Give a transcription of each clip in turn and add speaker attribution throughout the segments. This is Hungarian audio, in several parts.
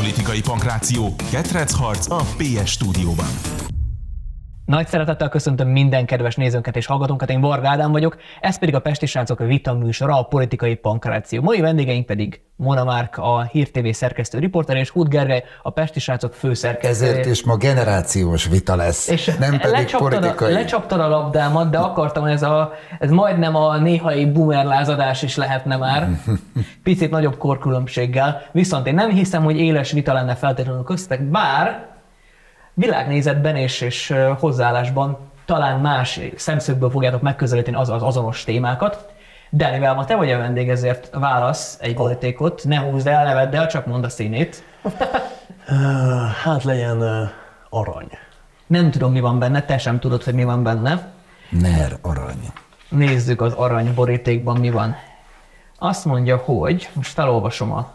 Speaker 1: Politikai pankráció, harc a PS stúdióban.
Speaker 2: Nagy szeretettel köszöntöm minden kedves nézőnket és hallgatónkat, én Varga Ádám vagyok, ez pedig a Pesti Srácok Vita műsora, a politikai pankráció. Mai vendégeink pedig Mona Márk, a Hír TV szerkesztő riporter, és Hud Gergely, a Pesti Srácok főszerkesztő.
Speaker 3: Ezért is ma generációs vita lesz, és nem pedig lecsaptad politikai.
Speaker 2: A, lecsaptad a labdámat, de akartam, hogy ez, a, ez majdnem a néhai boomer lázadás is lehetne már, picit nagyobb korkülönbséggel. Viszont én nem hiszem, hogy éles vita lenne feltétlenül köztetek, bár világnézetben és, és hozzáállásban talán más szemszögből fogjátok megközelíteni az, az azonos témákat. De mivel ma te vagy a vendég, ezért válasz egy borítékot, ne húzd el, ne vedd el, csak mondd a színét.
Speaker 4: hát legyen arany.
Speaker 2: Nem tudom, mi van benne, te sem tudod, hogy mi van benne.
Speaker 3: Ner arany.
Speaker 2: Nézzük az arany borítékban mi van. Azt mondja, hogy, most felolvasom a...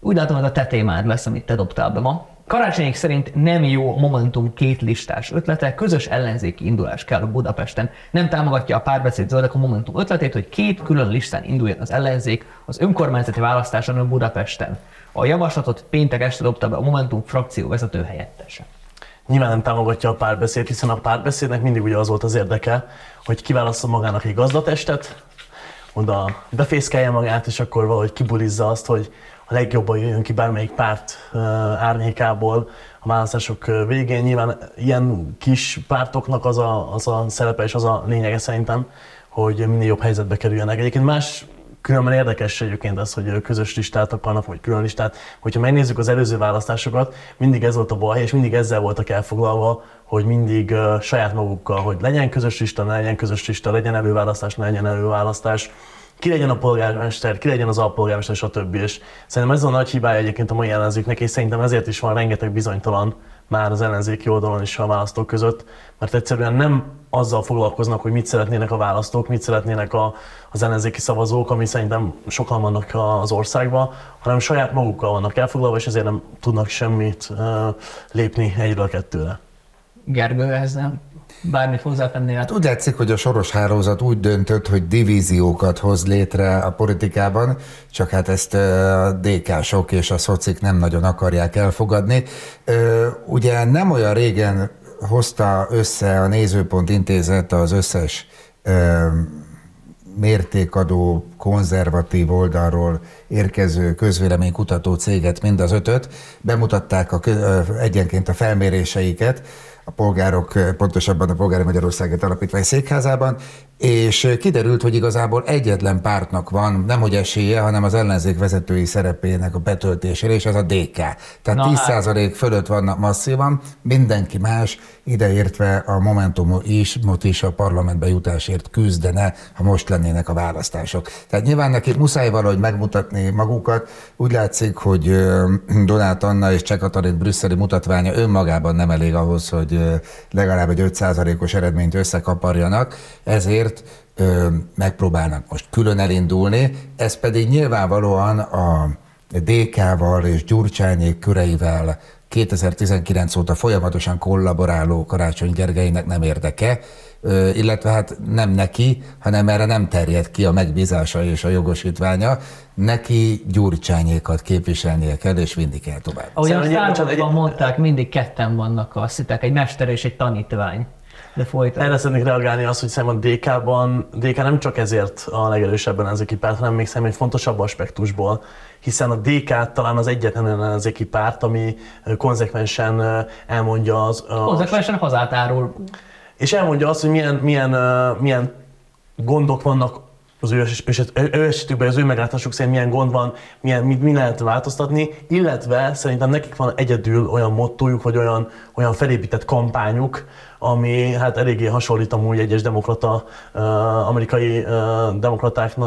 Speaker 2: Úgy látom, hogy a te témád lesz, amit te dobtál be ma. Karácsonyék szerint nem jó Momentum két listás ötlete, közös ellenzéki indulás kell Budapesten. Nem támogatja a párbeszéd zöldek a Momentum ötletét, hogy két külön listán induljon az ellenzék az önkormányzati választáson a Budapesten. A javaslatot péntek este dobta be a Momentum frakció vezető helyettese.
Speaker 4: Nyilván nem támogatja a párbeszéd, hiszen a párbeszédnek mindig ugye az volt az érdeke, hogy kiválasszon magának egy gazdatestet, oda befészkelje magát, és akkor valahogy kibulizza azt, hogy a legjobban jöjjön ki bármelyik párt árnyékából a választások végén. Nyilván ilyen kis pártoknak az a, az a szerepe és az a lényege szerintem, hogy minél jobb helyzetbe kerüljenek. Egyébként más Különben érdekes egyébként az, hogy közös listát akarnak, vagy külön listát. Hogyha megnézzük az előző választásokat, mindig ez volt a baj, és mindig ezzel voltak elfoglalva, hogy mindig saját magukkal, hogy legyen közös lista, ne legyen közös lista, legyen előválasztás, ne legyen előválasztás ki legyen a polgármester, ki legyen az alpolgármester, stb. És szerintem ez a nagy hibája egyébként a mai ellenzéknek, és szerintem ezért is van rengeteg bizonytalan már az ellenzéki oldalon is a választók között, mert egyszerűen nem azzal foglalkoznak, hogy mit szeretnének a választók, mit szeretnének a, az ellenzéki szavazók, ami szerintem sokan vannak az országban, hanem saját magukkal vannak elfoglalva, és ezért nem tudnak semmit uh, lépni egyről a kettőre.
Speaker 2: Gergő, ez nem bármit hozzátenni. Hát
Speaker 3: úgy látszik, hogy a soros hálózat úgy döntött, hogy divíziókat hoz létre a politikában, csak hát ezt a DK-sok és a szocik nem nagyon akarják elfogadni. Ugye nem olyan régen hozta össze a Nézőpont Intézet az összes mértékadó, konzervatív oldalról érkező közvéleménykutató céget, mind az ötöt, bemutatták a, egyenként a felméréseiket, a polgárok, pontosabban a Polgári Magyarországet Alapítvány székházában, és kiderült, hogy igazából egyetlen pártnak van, nem hogy esélye, hanem az ellenzék vezetői szerepének a betöltésére, és ez a DK. Tehát Na 10% hát. fölött vannak masszívan, mindenki más, ideértve a Momentum is, mot is a parlamentbe jutásért küzdene, ha most lennének a választások. Tehát nyilván neki muszáj valahogy megmutatni magukat. Úgy látszik, hogy Donát Anna és Cseh Katalin brüsszeli mutatványa önmagában nem elég ahhoz, hogy legalább egy 5%-os eredményt összekaparjanak, ezért megpróbálnak most külön elindulni, ez pedig nyilvánvalóan a DK-val és Gyurcsányék köreivel 2019 óta folyamatosan kollaboráló Karácsony Gergelynek nem érdeke, illetve hát nem neki, hanem erre nem terjed ki a megbízása és a jogosítványa, neki gyurcsányékat képviselnie kell, és vinni kell tovább.
Speaker 2: Ahogy a mondták, mindig ketten vannak a szitek, egy mester és egy tanítvány.
Speaker 4: De folytat. Erre szeretnék reagálni azt, hogy szerintem a DK-ban, DK nem csak ezért a legerősebben az ekipárt, hanem még szerintem egy fontosabb aspektusból, hiszen a DK talán az egyetlen olyan az ekipárt, ami konzekvensen elmondja az...
Speaker 2: A, konzekvensen hazát árul.
Speaker 4: És elmondja azt, hogy milyen, milyen, milyen gondok vannak az ő, ő esetükben, az ő meglátásuk szerint milyen gond van, milyen, mit, mi lehet változtatni, illetve szerintem nekik van egyedül olyan mottójuk, vagy olyan, olyan felépített kampányuk, ami hát eléggé hasonlít amúgy egyes demokrata, amerikai uh, demokraták uh,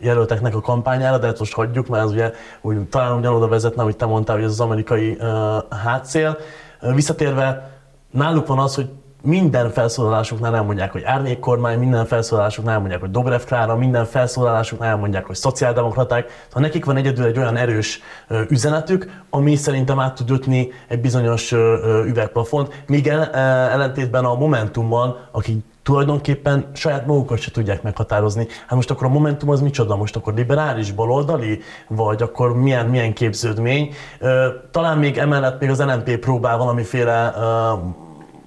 Speaker 4: jelölteknek a kampányára, de ezt most hagyjuk, mert ez ugye úgy, talán ugyanoda vezetne, hogy te mondtál, hogy ez az amerikai uh, hátszél. Visszatérve, náluk van az, hogy minden felszólalásuknál elmondják, hogy árnyék kormány, minden felszólalásuknál elmondják, hogy Dobrev Klára, minden felszólalásuknál elmondják, hogy szociáldemokraták. Szóval nekik van egyedül egy olyan erős üzenetük, ami szerintem át tud ütni egy bizonyos üvegplafont, míg ellentétben a Momentumban, akik tulajdonképpen saját magukat se tudják meghatározni. Hát most akkor a Momentum az micsoda? Most akkor liberális, baloldali? Vagy akkor milyen, milyen képződmény? Talán még emellett még az LNP próbál valamiféle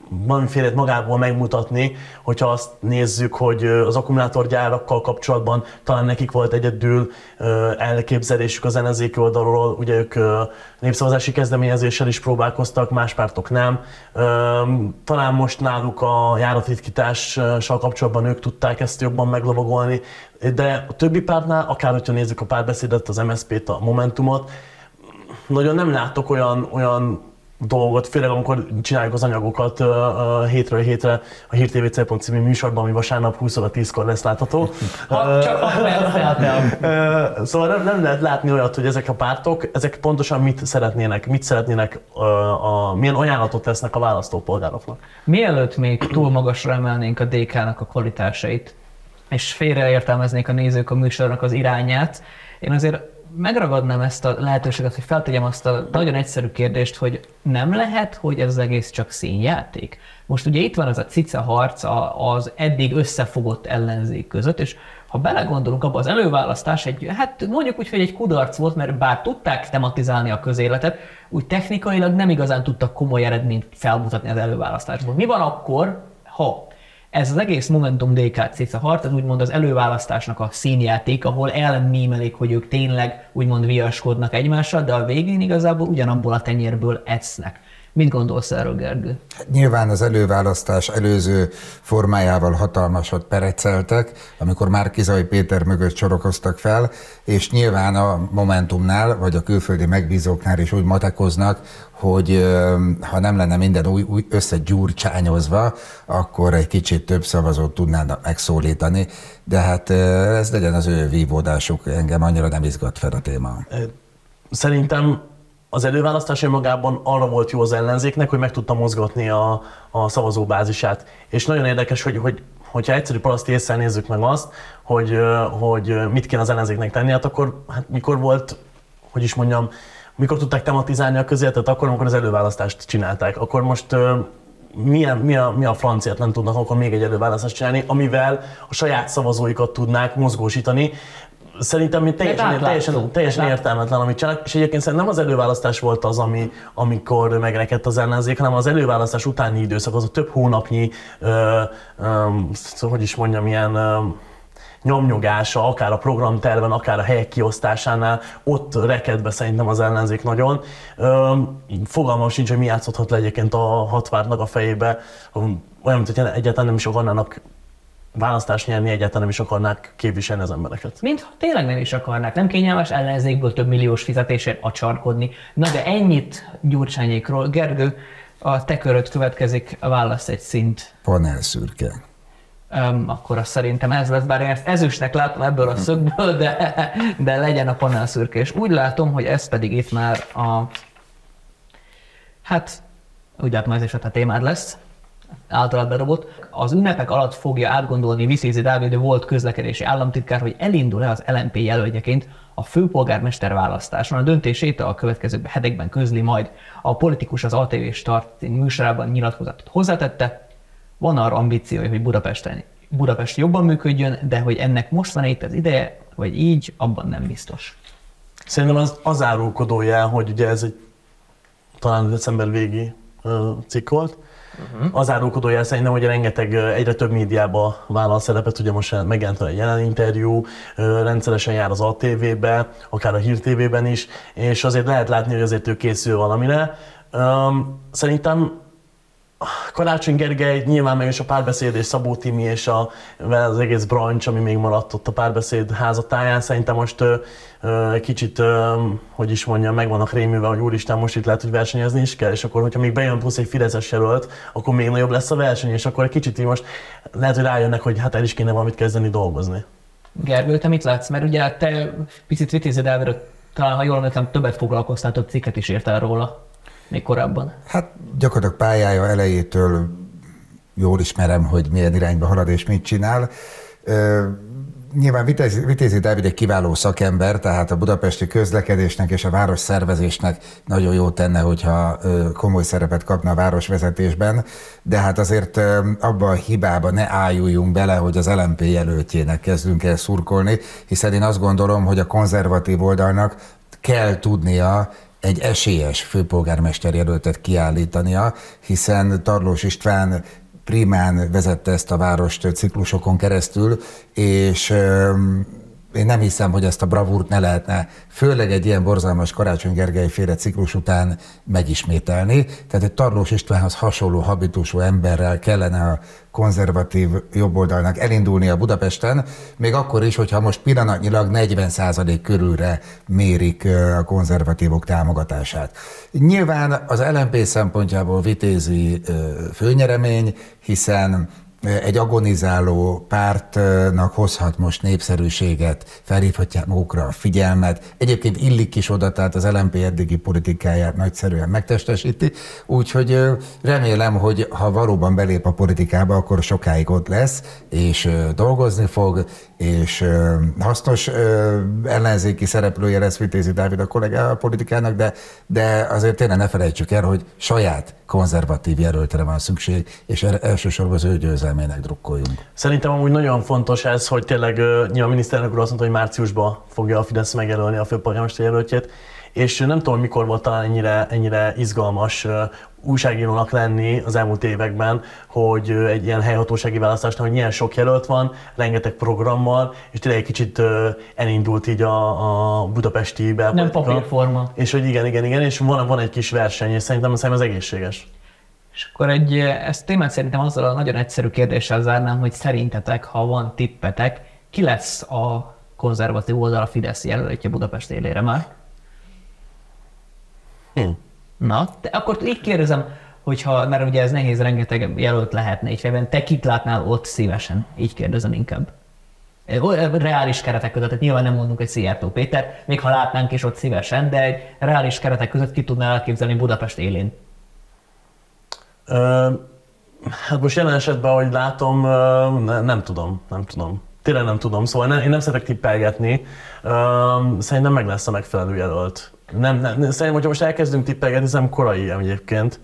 Speaker 4: valamiféle magából megmutatni, hogyha azt nézzük, hogy az akkumulátorgyárakkal kapcsolatban talán nekik volt egyedül elképzelésük az ellenzéki oldalról, ugye ők népszavazási kezdeményezéssel is próbálkoztak, más pártok nem. Talán most náluk a járatritkítással kapcsolatban ők tudták ezt jobban meglovagolni, de a többi pártnál, akár hogyha nézzük a párbeszédet, az MSZP-t, a Momentumot, nagyon nem látok olyan, olyan dolgot, főleg amikor csináljuk az anyagokat uh, uh, hétről hétre a hírtvc című műsorban, ami vasárnap 20 óra 10-kor lesz látható.
Speaker 2: Ha, csak uh,
Speaker 4: Szóval nem, nem lehet látni olyat, hogy ezek a pártok, ezek pontosan mit szeretnének, mit szeretnének, a, milyen ajánlatot tesznek a választópolgároknak.
Speaker 2: Mielőtt még túl magasra emelnénk a DK-nak a kvalitásait, és félreértelmeznék a nézők a műsornak az irányát, én azért megragadnám ezt a lehetőséget, hogy feltegyem azt a nagyon egyszerű kérdést, hogy nem lehet, hogy ez az egész csak színjáték? Most ugye itt van az a cica harc az eddig összefogott ellenzék között, és ha belegondolunk abba, az előválasztás egy, hát mondjuk úgy, hogy egy kudarc volt, mert bár tudták tematizálni a közéletet, úgy technikailag nem igazán tudtak komoly eredményt felmutatni az előválasztásból. Mi van akkor, ha ez az egész Momentum DK cica harc, ez úgymond az előválasztásnak a színjáték, ahol elmímelik, hogy ők tényleg úgymond viaskodnak egymással, de a végén igazából ugyanabból a tenyérből esznek. Mit gondolsz erről, Gergő?
Speaker 3: Hát nyilván az előválasztás előző formájával hatalmasat pereceltek, amikor már Kizai Péter mögött sorokoztak fel, és nyilván a Momentumnál, vagy a külföldi megbízóknál is úgy matekoznak, hogy ha nem lenne minden új, új összegyúrcsányozva, akkor egy kicsit több szavazót tudnának megszólítani, de hát ez legyen az ő vívódásuk, engem annyira nem izgat fel a téma.
Speaker 4: Szerintem az előválasztás önmagában arra volt jó az ellenzéknek, hogy meg tudta mozgatni a, a szavazóbázisát. És nagyon érdekes, hogy, hogy hogyha egyszerű paraszti észre nézzük meg azt, hogy, hogy mit kéne az ellenzéknek tenni, hát akkor hát mikor volt, hogy is mondjam, mikor tudták tematizálni a közéletet, akkor, amikor az előválasztást csinálták. Akkor most milyen, mi, a, mi a franciát nem tudnak akkor még egy előválasztást csinálni, amivel a saját szavazóikat tudnák mozgósítani, Szerintem mi teljesen, teljesen, teljesen értelmetlen, amit csinálnak, és egyébként szerintem nem az előválasztás volt az, ami, amikor megrekedt az ellenzék, hanem az előválasztás utáni időszak, az a több hónapnyi, ö, ö, hogy is mondjam, ilyen ö, nyomnyogása, akár a programterven, akár a helyek kiosztásánál, ott rekedbe szerintem az ellenzék nagyon. Fogalmam sincs, hogy mi játszódhat le egyébként a hatvárnak a fejébe, olyan, mint hogy egyáltalán nem is akarnának választást nyerni, egyáltalán nem is akarnák képviselni az embereket.
Speaker 2: Mint tényleg nem is akarnák, nem kényelmes ellenzékből több milliós fizetésért acsarkodni. Na de ennyit Gyurcsányékról. Gergő, a te köröd következik, válasz egy szint.
Speaker 3: Panelszürke.
Speaker 2: Um, akkor azt szerintem ez lesz, bár én ezt ezüstnek látom ebből a szögből, de, de legyen a panelszürke. És úgy látom, hogy ez pedig itt már a... Hát, úgy látom, ez is a témád lesz általad bedobott. Az ünnepek alatt fogja átgondolni Viszézi Dávid, volt közlekedési államtitkár, hogy elindul-e az LNP jelöltjeként a főpolgármester választáson. A döntését a következő hetekben közli majd. A politikus az ATV Start műsorában nyilatkozatot hozzátette. Van arra ambíciója, hogy Budapesten Budapest jobban működjön, de hogy ennek most van itt az ideje, vagy így, abban nem biztos.
Speaker 4: Szerintem az, az árulkodója, hogy ugye ez egy talán december végi cikk volt, Uh-huh. Az árulkodójel szerintem, hogy rengeteg, egyre több médiába vállal szerepet, ugye most megjelent egy jelen interjú, rendszeresen jár az ATV-be, akár a Hír TV-ben is, és azért lehet látni, hogy azért ő készül valamire. Szerintem Karácsony Gergely, nyilván meg is a párbeszéd és Szabó Timi és a, az egész branch, ami még maradt ott a párbeszéd házatáján, szerintem most ö, ö, kicsit, ö, hogy is mondjam, meg vannak rémülve, hogy úristen, most itt lehet, hogy versenyezni is kell, és akkor, hogyha még bejön plusz egy Fideszes jelölt, akkor még nagyobb lesz a verseny, és akkor egy kicsit így most lehet, hogy rájönnek, hogy hát el is kéne valamit kezdeni dolgozni.
Speaker 2: Gergő, te mit látsz? Mert ugye te picit vitézed el, talán ha jól emlékszem, többet foglalkoztál, több cikket is írtál róla még korábban?
Speaker 3: Hát gyakorlatilag pályája elejétől jól ismerem, hogy milyen irányba halad és mit csinál. Nyilván Vitézi, Vitézi Dávid egy kiváló szakember, tehát a budapesti közlekedésnek és a város szervezésnek nagyon jó tenne, hogyha komoly szerepet kapna a városvezetésben, de hát azért abba a hibába ne álljunk bele, hogy az LMP jelöltjének kezdünk el szurkolni, hiszen én azt gondolom, hogy a konzervatív oldalnak kell tudnia egy esélyes főpolgármester jelöltet kiállítania, hiszen Tarlós István primán vezette ezt a várost ciklusokon keresztül, és én nem hiszem, hogy ezt a bravúrt ne lehetne, főleg egy ilyen borzalmas Karácsony Gergely féle ciklus után megismételni. Tehát egy Tarlós Istvánhoz hasonló habitusú emberrel kellene a konzervatív jobboldalnak elindulni a Budapesten, még akkor is, hogyha most pillanatnyilag 40% körülre mérik a konzervatívok támogatását. Nyilván az LNP szempontjából vitézi főnyeremény, hiszen egy agonizáló pártnak hozhat most népszerűséget, felhívhatják magukra a figyelmet. Egyébként illik is oda, tehát az LMP eddigi politikáját nagyszerűen megtestesíti, úgyhogy remélem, hogy ha valóban belép a politikába, akkor sokáig ott lesz, és dolgozni fog, és hasznos ellenzéki szereplője lesz Vitézi Dávid a kollégá a politikának, de, de azért tényleg ne felejtsük el, hogy saját konzervatív jelöltre van szükség, és er, elsősorban az ő győzelmének drukkoljunk.
Speaker 4: Szerintem amúgy nagyon fontos ez, hogy tényleg nyilván a miniszterelnök úr azt mondta, hogy márciusban fogja a Fidesz megjelölni a főpolgármester jelöltjét, és nem tudom, mikor volt talán ennyire, ennyire izgalmas újságírónak lenni az elmúlt években, hogy egy ilyen helyhatósági választásnál, hogy milyen sok jelölt van, rengeteg programmal, és tényleg egy kicsit elindult így a, a budapesti
Speaker 2: belpolitika. Nem papírforma.
Speaker 4: És hogy igen, igen, igen, és van, van egy kis verseny, és szerintem, szerintem az egészséges.
Speaker 2: És akkor egy, ezt témát szerintem azzal a nagyon egyszerű kérdéssel zárnám, hogy szerintetek, ha van tippetek, ki lesz a konzervatív oldal a Fidesz jelöltje Budapest élére már?
Speaker 4: Hm.
Speaker 2: Na, de akkor így kérdezem, hogyha, mert ugye ez nehéz, rengeteg jelölt lehetne egy fejben, te kit látnál ott szívesen? Így kérdezem inkább. Reális keretek között, tehát nyilván nem mondunk egy Szijjártó Péter, még ha látnánk is ott szívesen, de egy reális keretek között ki tudnál elképzelni Budapest élén?
Speaker 4: Ö, hát most jelen esetben, ahogy látom, ne, nem tudom, nem tudom. Tényleg nem tudom, szóval nem, én nem szeretek tippelgetni. Ö, szerintem meg lesz a megfelelő jelölt. Nem, nem, szerintem, hogyha most elkezdünk tippelgetni, nem korai egyébként.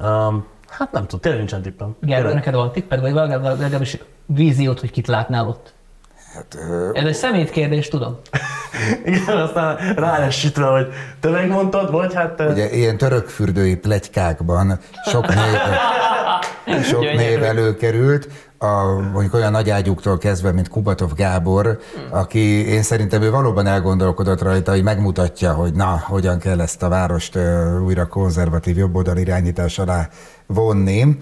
Speaker 4: Um, hát nem tudom, tényleg nincsen tippem.
Speaker 2: Gergő, neked van tipped, vagy legalábbis víziót, hogy kit látnál ott? Hát, ö... Ez egy szemét kérdés, tudom.
Speaker 4: Igen, aztán ráesítve, hogy te megmondtad, vagy hát te...
Speaker 3: Ugye ilyen törökfürdői plegykákban sok név, sok név előkerült, a, mondjuk olyan nagyágyuktól kezdve, mint Kubatov Gábor, aki én szerintem ő valóban elgondolkodott rajta, hogy megmutatja, hogy na, hogyan kell ezt a várost újra konzervatív jobboldal irányítás alá vonni.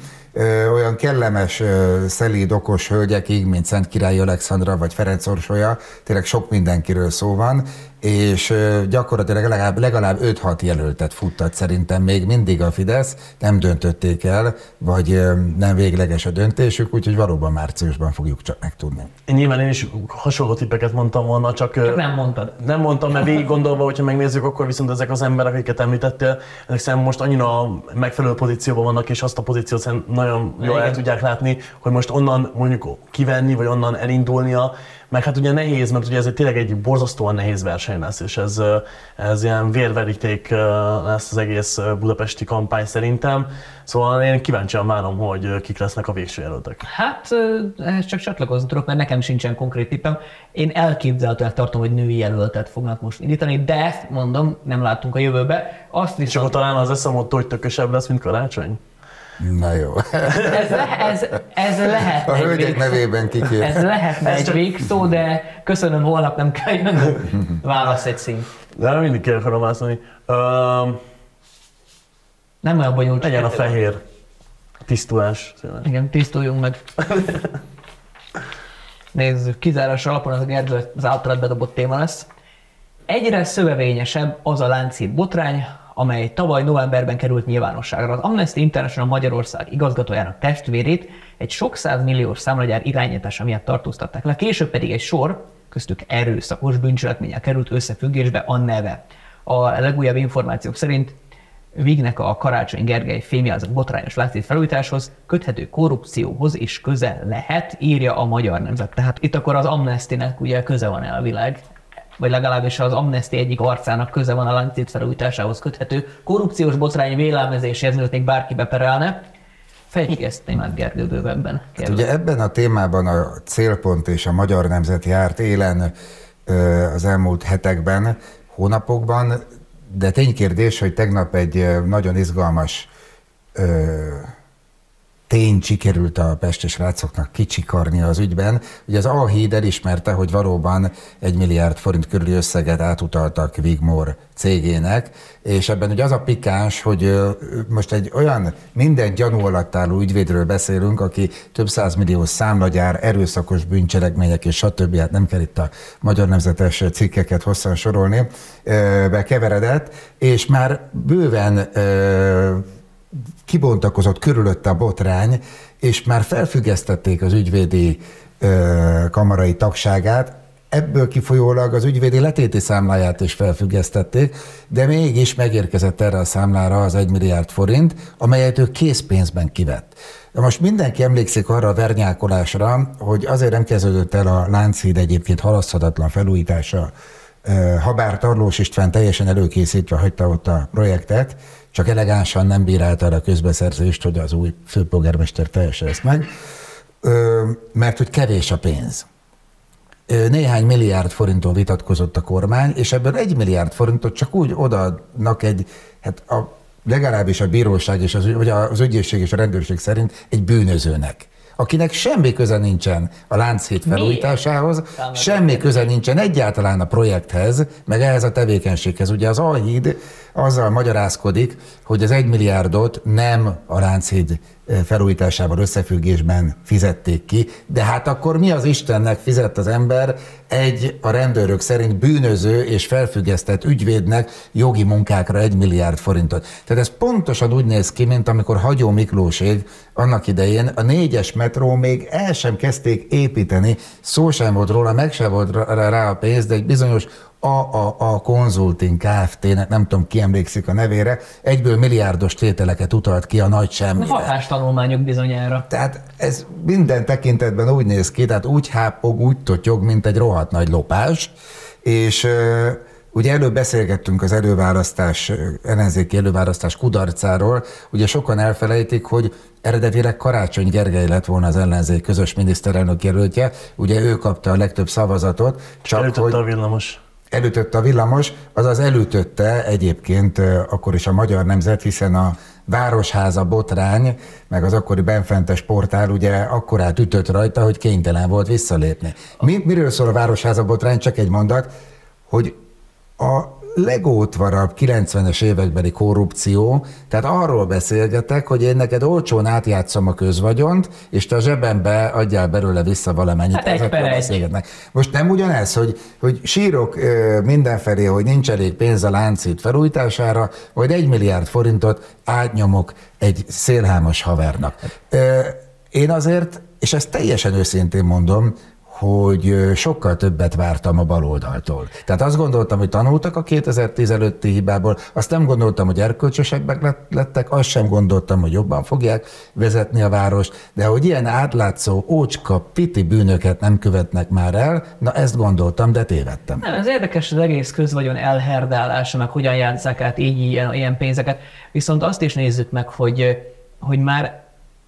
Speaker 3: Olyan kellemes, szelíd, okos hölgyekig, mint Szent Király Alexandra vagy Ferenc Orsolya, tényleg sok mindenkiről szó van, és gyakorlatilag legalább, legalább 5-6 jelöltet futtat szerintem még mindig a Fidesz, nem döntötték el, vagy nem végleges a döntésük, úgyhogy valóban márciusban fogjuk csak megtudni.
Speaker 4: Én nyilván én is hasonló tippeket mondtam volna, csak,
Speaker 2: csak nem mondtad.
Speaker 4: Nem mondtam, mert végig gondolva, hogyha megnézzük, akkor viszont ezek az emberek, akiket említettél, ezek szerintem most annyira megfelelő pozícióban vannak, és azt a pozíciót szerintem nagyon jól el tudják látni, hogy most onnan mondjuk kivenni, vagy onnan elindulnia, meg hát ugye nehéz, mert ugye ez egy, tényleg egy borzasztóan nehéz verseny lesz, és ez, ez ilyen vérveríték lesz az egész budapesti kampány szerintem. Szóval én kíváncsian várom, hogy kik lesznek a végső jelöltek.
Speaker 2: Hát csak csatlakozni tudok, mert nekem sincsen konkrét tippem. Én elképzelhetően tartom, hogy női jelöltet fognak most indítani, de mondom, nem látunk a jövőbe. Azt
Speaker 4: viszont... És akkor talán az eszem ott, hogy tökösebb lesz, mint karácsony?
Speaker 3: Na jó.
Speaker 2: Ez, le, ez, ez lehet
Speaker 3: A hölgyek nevében kikér.
Speaker 2: Ez lehetne ez egy csak... végszó, de köszönöm, holnap nem kell jönnöm. Válasz egy szín.
Speaker 4: De nem mindig kell válaszolni. Um,
Speaker 2: nem olyan bonyolult.
Speaker 4: Legyen a fehér. Tisztulás.
Speaker 2: Igen, tisztuljunk meg. Nézzük, kizárás alapon az a Gergő az általad bedobott téma lesz. Egyre szövevényesebb az a láncít botrány, amely tavaly novemberben került nyilvánosságra. Az Amnesty International Magyarország igazgatójának testvérét egy sok milliós számlagyár irányítása miatt tartóztatták le, később pedig egy sor, köztük erőszakos bűncselekménnyel került összefüggésbe a neve. A legújabb információk szerint Vignek a Karácsony Gergely fémjelzett botrányos látszét felújításhoz köthető korrupcióhoz is köze lehet, írja a Magyar Nemzet. Tehát itt akkor az Amnestynek ugye köze van elvileg, vagy legalábbis az Amnesty egyik arcának köze van a láncét felújításához köthető korrupciós botrány vélelmezéséhez, mielőtt még bárki beperelne. Fejtjük ezt témát Gergő bővebben.
Speaker 3: Hát ugye ebben a témában a célpont és a Magyar Nemzet járt élen az elmúlt hetekben, hónapokban, de ténykérdés, hogy tegnap egy nagyon izgalmas tény sikerült a pestes rácoknak kicsikarni az ügyben. Ugye az Alhíd elismerte, hogy valóban egy milliárd forint körüli összeget átutaltak Vigmor cégének, és ebben ugye az a pikáns, hogy most egy olyan minden gyanú alatt álló ügyvédről beszélünk, aki több millió számlagyár, erőszakos bűncselekmények és stb. Hát nem kell itt a magyar nemzetes cikkeket hosszan sorolni, bekeveredett, és már bőven kibontakozott körülötte a botrány, és már felfüggesztették az ügyvédi ö, kamarai tagságát, ebből kifolyólag az ügyvédi letéti számláját is felfüggesztették, de mégis megérkezett erre a számlára az 1 milliárd forint, amelyet ő készpénzben kivett. De most mindenki emlékszik arra a vernyákolásra, hogy azért nem kezdődött el a Lánchíd egyébként halaszthatatlan felújítása, habár Tarlós István teljesen előkészítve hagyta ott a projektet, csak elegánsan nem bírálta a közbeszerzést, hogy az új főpolgármester teljesen ezt meg, mert hogy kevés a pénz. Néhány milliárd forinton vitatkozott a kormány, és ebből egy milliárd forintot csak úgy odaadnak egy, hát a, legalábbis a bíróság és az, vagy az ügyészség és a rendőrség szerint egy bűnözőnek akinek semmi köze nincsen a Lánchíd felújításához, Miért? semmi köze nincsen egyáltalán a projekthez, meg ehhez a tevékenységhez. Ugye az Alhíd azzal magyarázkodik, hogy az egy milliárdot nem a Lánchíd felújításával összefüggésben fizették ki, de hát akkor mi az Istennek fizet az ember egy a rendőrök szerint bűnöző és felfüggesztett ügyvédnek jogi munkákra egy milliárd forintot. Tehát ez pontosan úgy néz ki, mint amikor Hagyó Miklóség annak idején a négyes metró még el sem kezdték építeni, szó sem volt róla, meg sem volt rá a pénz, de egy bizonyos a Consulting Kft-nek, nem tudom ki emlékszik a nevére, egyből milliárdos tételeket utalt ki a nagy semmire.
Speaker 2: Hatástanulmányok bizonyára.
Speaker 3: Tehát ez minden tekintetben úgy néz ki, tehát úgy hápog, úgy totyog, mint egy rohadt nagy lopás, és Ugye előbb beszélgettünk az előválasztás, ellenzéki előválasztás kudarcáról, ugye sokan elfelejtik, hogy eredetileg Karácsony Gergely lett volna az ellenzék közös miniszterelnök jelöltje, ugye ő kapta a legtöbb szavazatot.
Speaker 4: Csak hogy... a villamos
Speaker 3: előtötte a villamos, azaz előtötte egyébként akkor is a Magyar Nemzet, hiszen a Városháza botrány, meg az akkori benfentes portál ugye akkorát ütött rajta, hogy kénytelen volt visszalépni. Mi, miről szól a Városháza botrány? Csak egy mondat, hogy a legótvarabb 90-es évekbeli korrupció, tehát arról beszélgetek, hogy én neked olcsón átjátszom a közvagyont, és te a zsebembe adjál belőle vissza valamennyit. Hát
Speaker 2: Ezekről
Speaker 3: beszélgetnek. Most nem ugyanez, hogy, hogy sírok mindenfelé, hogy nincs elég pénz a láncít felújítására, vagy egy milliárd forintot átnyomok egy szélhámos havernak. Én azért, és ezt teljesen őszintén mondom, hogy sokkal többet vártam a baloldaltól. Tehát azt gondoltam, hogy tanultak a 2010 előtti hibából, azt nem gondoltam, hogy erkölcsösebbek lettek, azt sem gondoltam, hogy jobban fogják vezetni a várost, de hogy ilyen átlátszó, ócska, piti bűnöket nem követnek már el, na ezt gondoltam, de tévedtem.
Speaker 2: Nem, ez érdekes az egész közvagyon elherdálása, meg hogyan játszák át így ilyen, ilyen pénzeket, viszont azt is nézzük meg, hogy, hogy már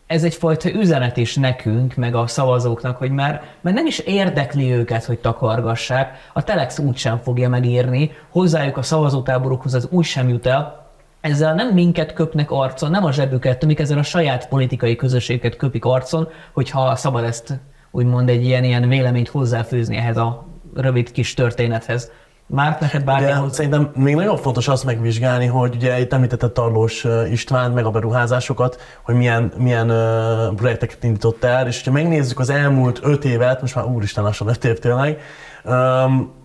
Speaker 2: ez egyfajta üzenet is nekünk, meg a szavazóknak, hogy már, már nem is érdekli őket, hogy takargassák, a Telex úgy fogja megírni, hozzájuk a szavazótáborokhoz az úgy sem jut el, ezzel nem minket köpnek arcon, nem a zsebüket tömik, ezzel a saját politikai közösséget köpik arcon, hogyha szabad ezt úgymond egy ilyen, ilyen véleményt hozzáfőzni ehhez a rövid kis történethez. Már neked bármi? De
Speaker 4: szerintem még nagyon fontos azt megvizsgálni, hogy ugye itt említette Tarlós István, meg a beruházásokat, hogy milyen, milyen uh, projekteket indított el, és ha megnézzük az elmúlt öt évet, most már úristen lassan öt év tényleg, um,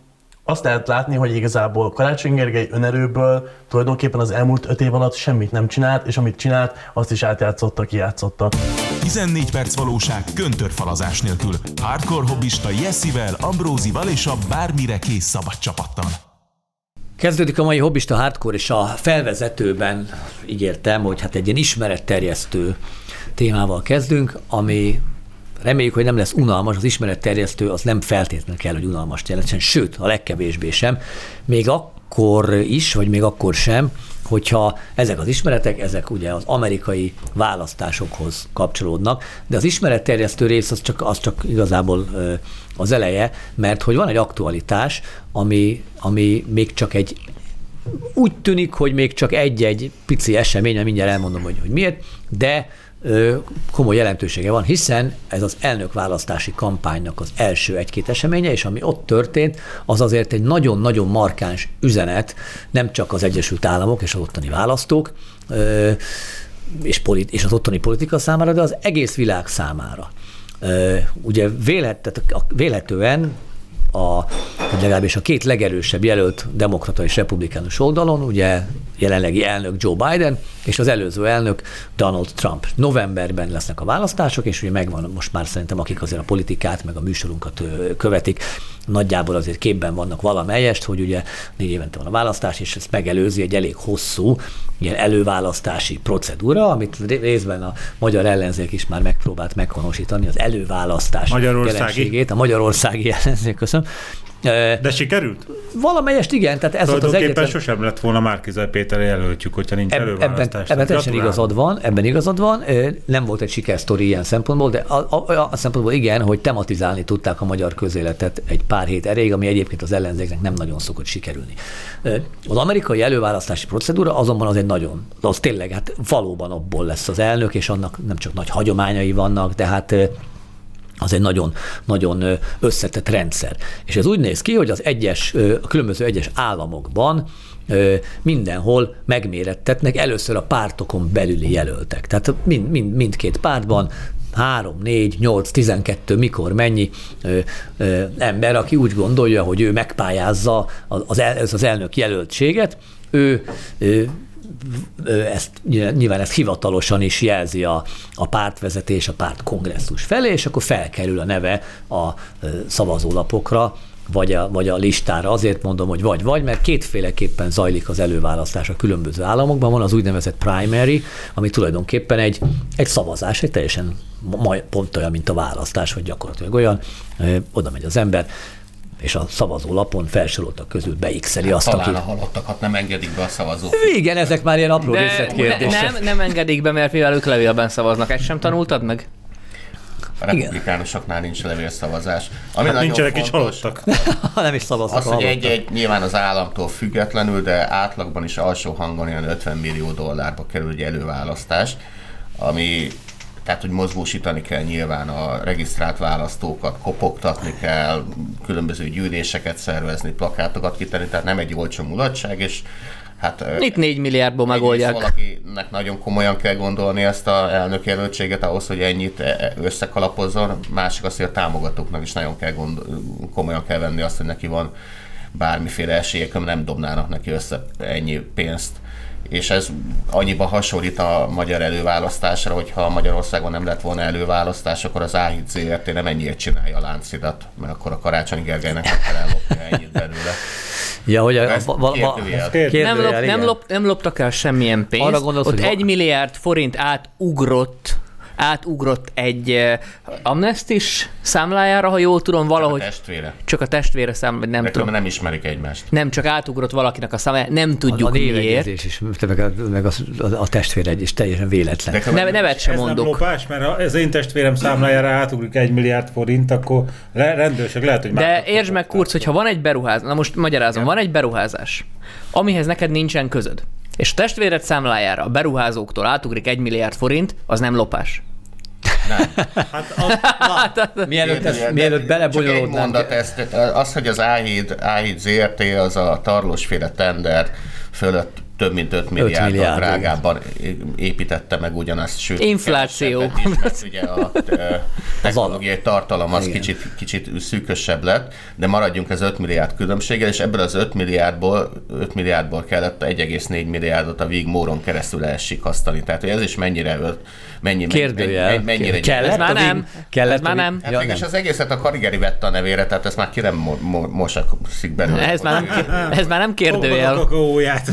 Speaker 4: azt lehet látni, hogy igazából Karácsony Gergely önerőből tulajdonképpen az elmúlt öt év alatt semmit nem csinált, és amit csinált, azt is átjátszotta, kijátszotta.
Speaker 1: 14 perc valóság köntörfalazás nélkül. Hardcore hobbista Jessivel, Ambrózival és a bármire kész szabad csapattal.
Speaker 5: Kezdődik a mai hobbista hardcore, és a felvezetőben ígértem, hogy hát egy ilyen ismeretterjesztő témával kezdünk, ami reméljük, hogy nem lesz unalmas, az ismeretterjesztő az nem feltétlenül kell, hogy unalmas jelentsen, sőt, a legkevésbé sem. Még akkor is, vagy még akkor sem, hogyha ezek az ismeretek, ezek ugye az amerikai választásokhoz kapcsolódnak, de az ismeretterjesztő rész az csak, az csak igazából az eleje, mert hogy van egy aktualitás, ami, ami még csak egy úgy tűnik, hogy még csak egy-egy pici esemény, mindjárt elmondom, hogy, hogy miért, de komoly jelentősége van, hiszen ez az elnökválasztási kampánynak az első egy-két eseménye, és ami ott történt, az azért egy nagyon-nagyon markáns üzenet, nem csak az Egyesült Államok és az ottani választók, és, polit- és az ottani politika számára, de az egész világ számára. Ugye vélet, tehát véletően a, legalábbis a két legerősebb jelölt demokrata és republikánus oldalon, ugye jelenlegi elnök Joe Biden, és az előző elnök Donald Trump. Novemberben lesznek a választások, és ugye megvan most már szerintem, akik azért a politikát, meg a műsorunkat követik, nagyjából azért képben vannak valamelyest, hogy ugye négy évente van a választás, és ezt megelőzi egy elég hosszú ilyen előválasztási procedúra, amit részben a magyar ellenzék is már megpróbált meghonosítani, az előválasztás jelenségét, a magyarországi ellenzék, köszönöm,
Speaker 6: de sikerült?
Speaker 5: Valamelyest igen, tehát ez volt az egyetlen...
Speaker 6: sosem lett volna Márkizaj Péter jelöltjük, hogyha nincs előválasztás.
Speaker 5: Ebben, ebben teljesen igazad van, ebben igazad van. Nem volt egy sikersztori ilyen szempontból, de a, a, a, a szempontból igen, hogy tematizálni tudták a magyar közéletet egy pár hét erejéig, ami egyébként az ellenzéknek nem nagyon szokott sikerülni. Az amerikai előválasztási procedúra azonban az egy nagyon, az tényleg, hát valóban abból lesz az elnök, és annak nem csak nagy hagyományai vannak, de hát az egy nagyon, nagyon összetett rendszer. És ez úgy néz ki, hogy az egyes, a különböző egyes államokban mindenhol megmérettetnek először a pártokon belüli jelöltek. Tehát mind, mind, mindkét pártban 3, 4, 8, 12, mikor mennyi ö, ö, ember, aki úgy gondolja, hogy ő megpályázza az, az, az elnök jelöltséget, ő, ő ezt, nyilván ezt hivatalosan is jelzi a, a pártvezetés, a párt kongresszus felé, és akkor felkerül a neve a szavazólapokra, vagy a, vagy a listára. Azért mondom, hogy vagy-vagy, mert kétféleképpen zajlik az előválasztás a különböző államokban. Van az úgynevezett primary, ami tulajdonképpen egy, egy szavazás, egy teljesen pont olyan, mint a választás, vagy gyakorlatilag olyan. Oda megy az ember, és a szavazólapon felsoroltak közül beixeli hát, azt,
Speaker 7: talán aki... a halottakat nem engedik be a szavazó.
Speaker 5: Igen, ezek már ilyen apró részletkérdések.
Speaker 2: Nem, nem engedik be, mert mivel ők levélben szavaznak. Ezt sem tanultad meg?
Speaker 7: A republikánusoknál nincs levélszavazás. Ami
Speaker 6: hát nincsenek is halottak.
Speaker 5: nem is szavaznak
Speaker 7: Az, hogy egy, egy, nyilván az államtól függetlenül, de átlagban is alsó hangon ilyen 50 millió dollárba kerül egy előválasztás, ami tehát, hogy mozgósítani kell nyilván a regisztrált választókat, kopogtatni kell, különböző gyűléseket szervezni, plakátokat kitenni, tehát nem egy olcsó mulatság, és Hát,
Speaker 2: Itt 4 milliárdból megoldják.
Speaker 7: Valakinek nagyon komolyan kell gondolni ezt a elnök jelöltséget ahhoz, hogy ennyit e, e, összekalapozzon, másik azt, hogy a támogatóknak is nagyon kell gondol, komolyan kell venni azt, hogy neki van bármiféle esélye, nem dobnának neki össze ennyi pénzt és ez annyiban hasonlít a magyar előválasztásra, hogyha Magyarországon nem lett volna előválasztás, akkor az AHID ZRT nem ennyiért csinálja a láncidat, mert akkor a Karácsony Gergelynek nem kell ellopni ennyit belőle.
Speaker 5: Ja, hogy a,
Speaker 2: nem, lop, nem, lop, nem loptak el semmilyen pénzt. Arra gondolsz, Ott egy milliárd forint átugrott átugrott egy amnestis számlájára, ha jól tudom, valahogy.
Speaker 7: Csak a testvére.
Speaker 2: Csak a testvére szám, vagy nem
Speaker 7: De
Speaker 2: tudom.
Speaker 7: nem ismerik egymást.
Speaker 2: Nem, csak átugrott valakinek a számlájára, nem tudjuk a, a miért.
Speaker 5: is, meg a, meg a, a, a testvére is teljesen véletlen.
Speaker 2: De ne, nevet sem
Speaker 6: ez
Speaker 2: mondok.
Speaker 6: Nem lopás, mert ha az én testvérem számlájára átugrik egy milliárd forint, akkor le, rendőrség lehet, hogy
Speaker 2: De értsd meg, Kurc, hogyha van egy beruházás, na most magyarázom, Igen. van egy beruházás, amihez neked nincsen közöd, és a testvéred számlájára a beruházóktól átugrik egy milliárd forint, az nem lopás.
Speaker 7: Nem. Hát az,
Speaker 5: na, mielőtt, ezt, mielőtt belebonyolódnánk.
Speaker 7: ezt, az, hogy az A7, A7 ZRT az a tarlósféle tender fölött több mint 5 milliárd
Speaker 5: milliárd,
Speaker 7: drágábban építette meg ugyanazt, sőt,
Speaker 8: Infláció.
Speaker 7: is, mert ugye a technológiai tartalom az kicsit, kicsit szűkösebb lett, de maradjunk ez 5 milliárd különbséggel, és ebből az 5 milliárdból, 5 milliárdból kellett 1,4 milliárdot a Vig Móron keresztül elsikasztani. Tehát hogy ez is mennyire ölt, mennyi,
Speaker 5: Kérdőjel.
Speaker 7: mennyi, mennyire
Speaker 5: Kellett
Speaker 8: Ez már nem.
Speaker 5: Kellett
Speaker 8: Ez már nem.
Speaker 7: Hát
Speaker 5: Ja,
Speaker 7: mégis
Speaker 5: nem.
Speaker 7: az egészet a Karigeri vette a nevére, tehát ezt már ki nem mo- mo- mosakszik belőle.
Speaker 8: Ez már nem, ez már nem
Speaker 6: Fogd
Speaker 8: kérdőjel.
Speaker 6: kakaóját.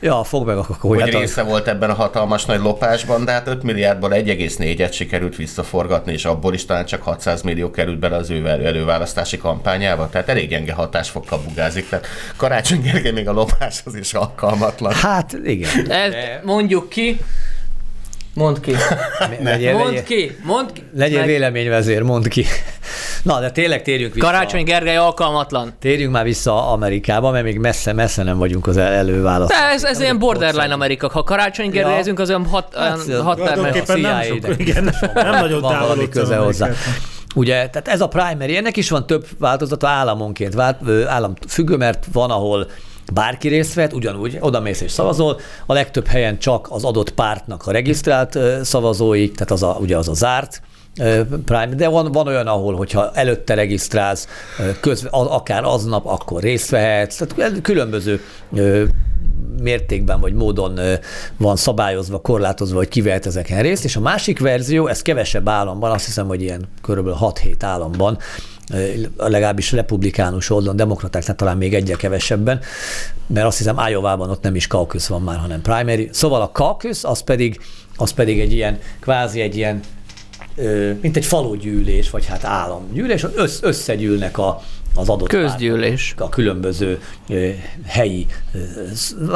Speaker 5: Ja, fog meg a
Speaker 7: hogy
Speaker 5: kakóját.
Speaker 7: része volt ebben a hatalmas nagy lopásban, de hát 5 milliárdból 1,4-et sikerült visszaforgatni, és abból is talán csak 600 millió került bele az ő előválasztási kampányába. Tehát elég gyenge hatásfokkal bugázik. Tehát Karácsony Gergely még a lopáshoz is alkalmatlan.
Speaker 5: Hát igen.
Speaker 8: Ez, mondjuk ki. Mondd ki.
Speaker 5: Legyél,
Speaker 8: Mondd
Speaker 5: legyél,
Speaker 8: ki. Mondd ki.
Speaker 5: legyél
Speaker 8: Meg-
Speaker 5: véleményvezér, mondd ki. Na, de tényleg térjünk vissza.
Speaker 8: Karácsony Gergely alkalmatlan.
Speaker 5: Térjünk már vissza Amerikába, mert még messze-messze nem vagyunk az el- előválasztás.
Speaker 8: De ez, ez ilyen borderline Amerika. Ha Karácsony Gergelyezünk, az olyan hat,
Speaker 5: Hát,
Speaker 8: hat termel.
Speaker 6: Tulajdonképpen nem sok,
Speaker 5: ide.
Speaker 6: igen, nem nagyon
Speaker 5: van valami
Speaker 6: távolodsz
Speaker 5: köze hozzá. Ugye, tehát ez a primary, ennek is van több változata államonként, állam függő, mert van, ahol bárki részt vett, ugyanúgy oda mész és szavazol, a legtöbb helyen csak az adott pártnak a regisztrált szavazóik, tehát az a, ugye az a zárt prime, de van, van olyan, ahol, hogyha előtte regisztrálsz, közve, akár aznap, akkor részt vehetsz, tehát különböző mértékben vagy módon van szabályozva, korlátozva, hogy ki vehet ezeken részt, és a másik verzió, ez kevesebb államban, azt hiszem, hogy ilyen körülbelül 6-7 államban, legalábbis republikánus oldalon, demokratáknál talán még egyre kevesebben, mert azt hiszem Iowa-ban ott nem is caucus van már, hanem primary. Szóval a caucus az pedig, az pedig egy ilyen, kvázi egy ilyen mint egy falugyűlés, vagy hát államgyűlés, össz, összegyűlnek a, az adott
Speaker 8: Közgyűlés.
Speaker 5: pártnak a különböző helyi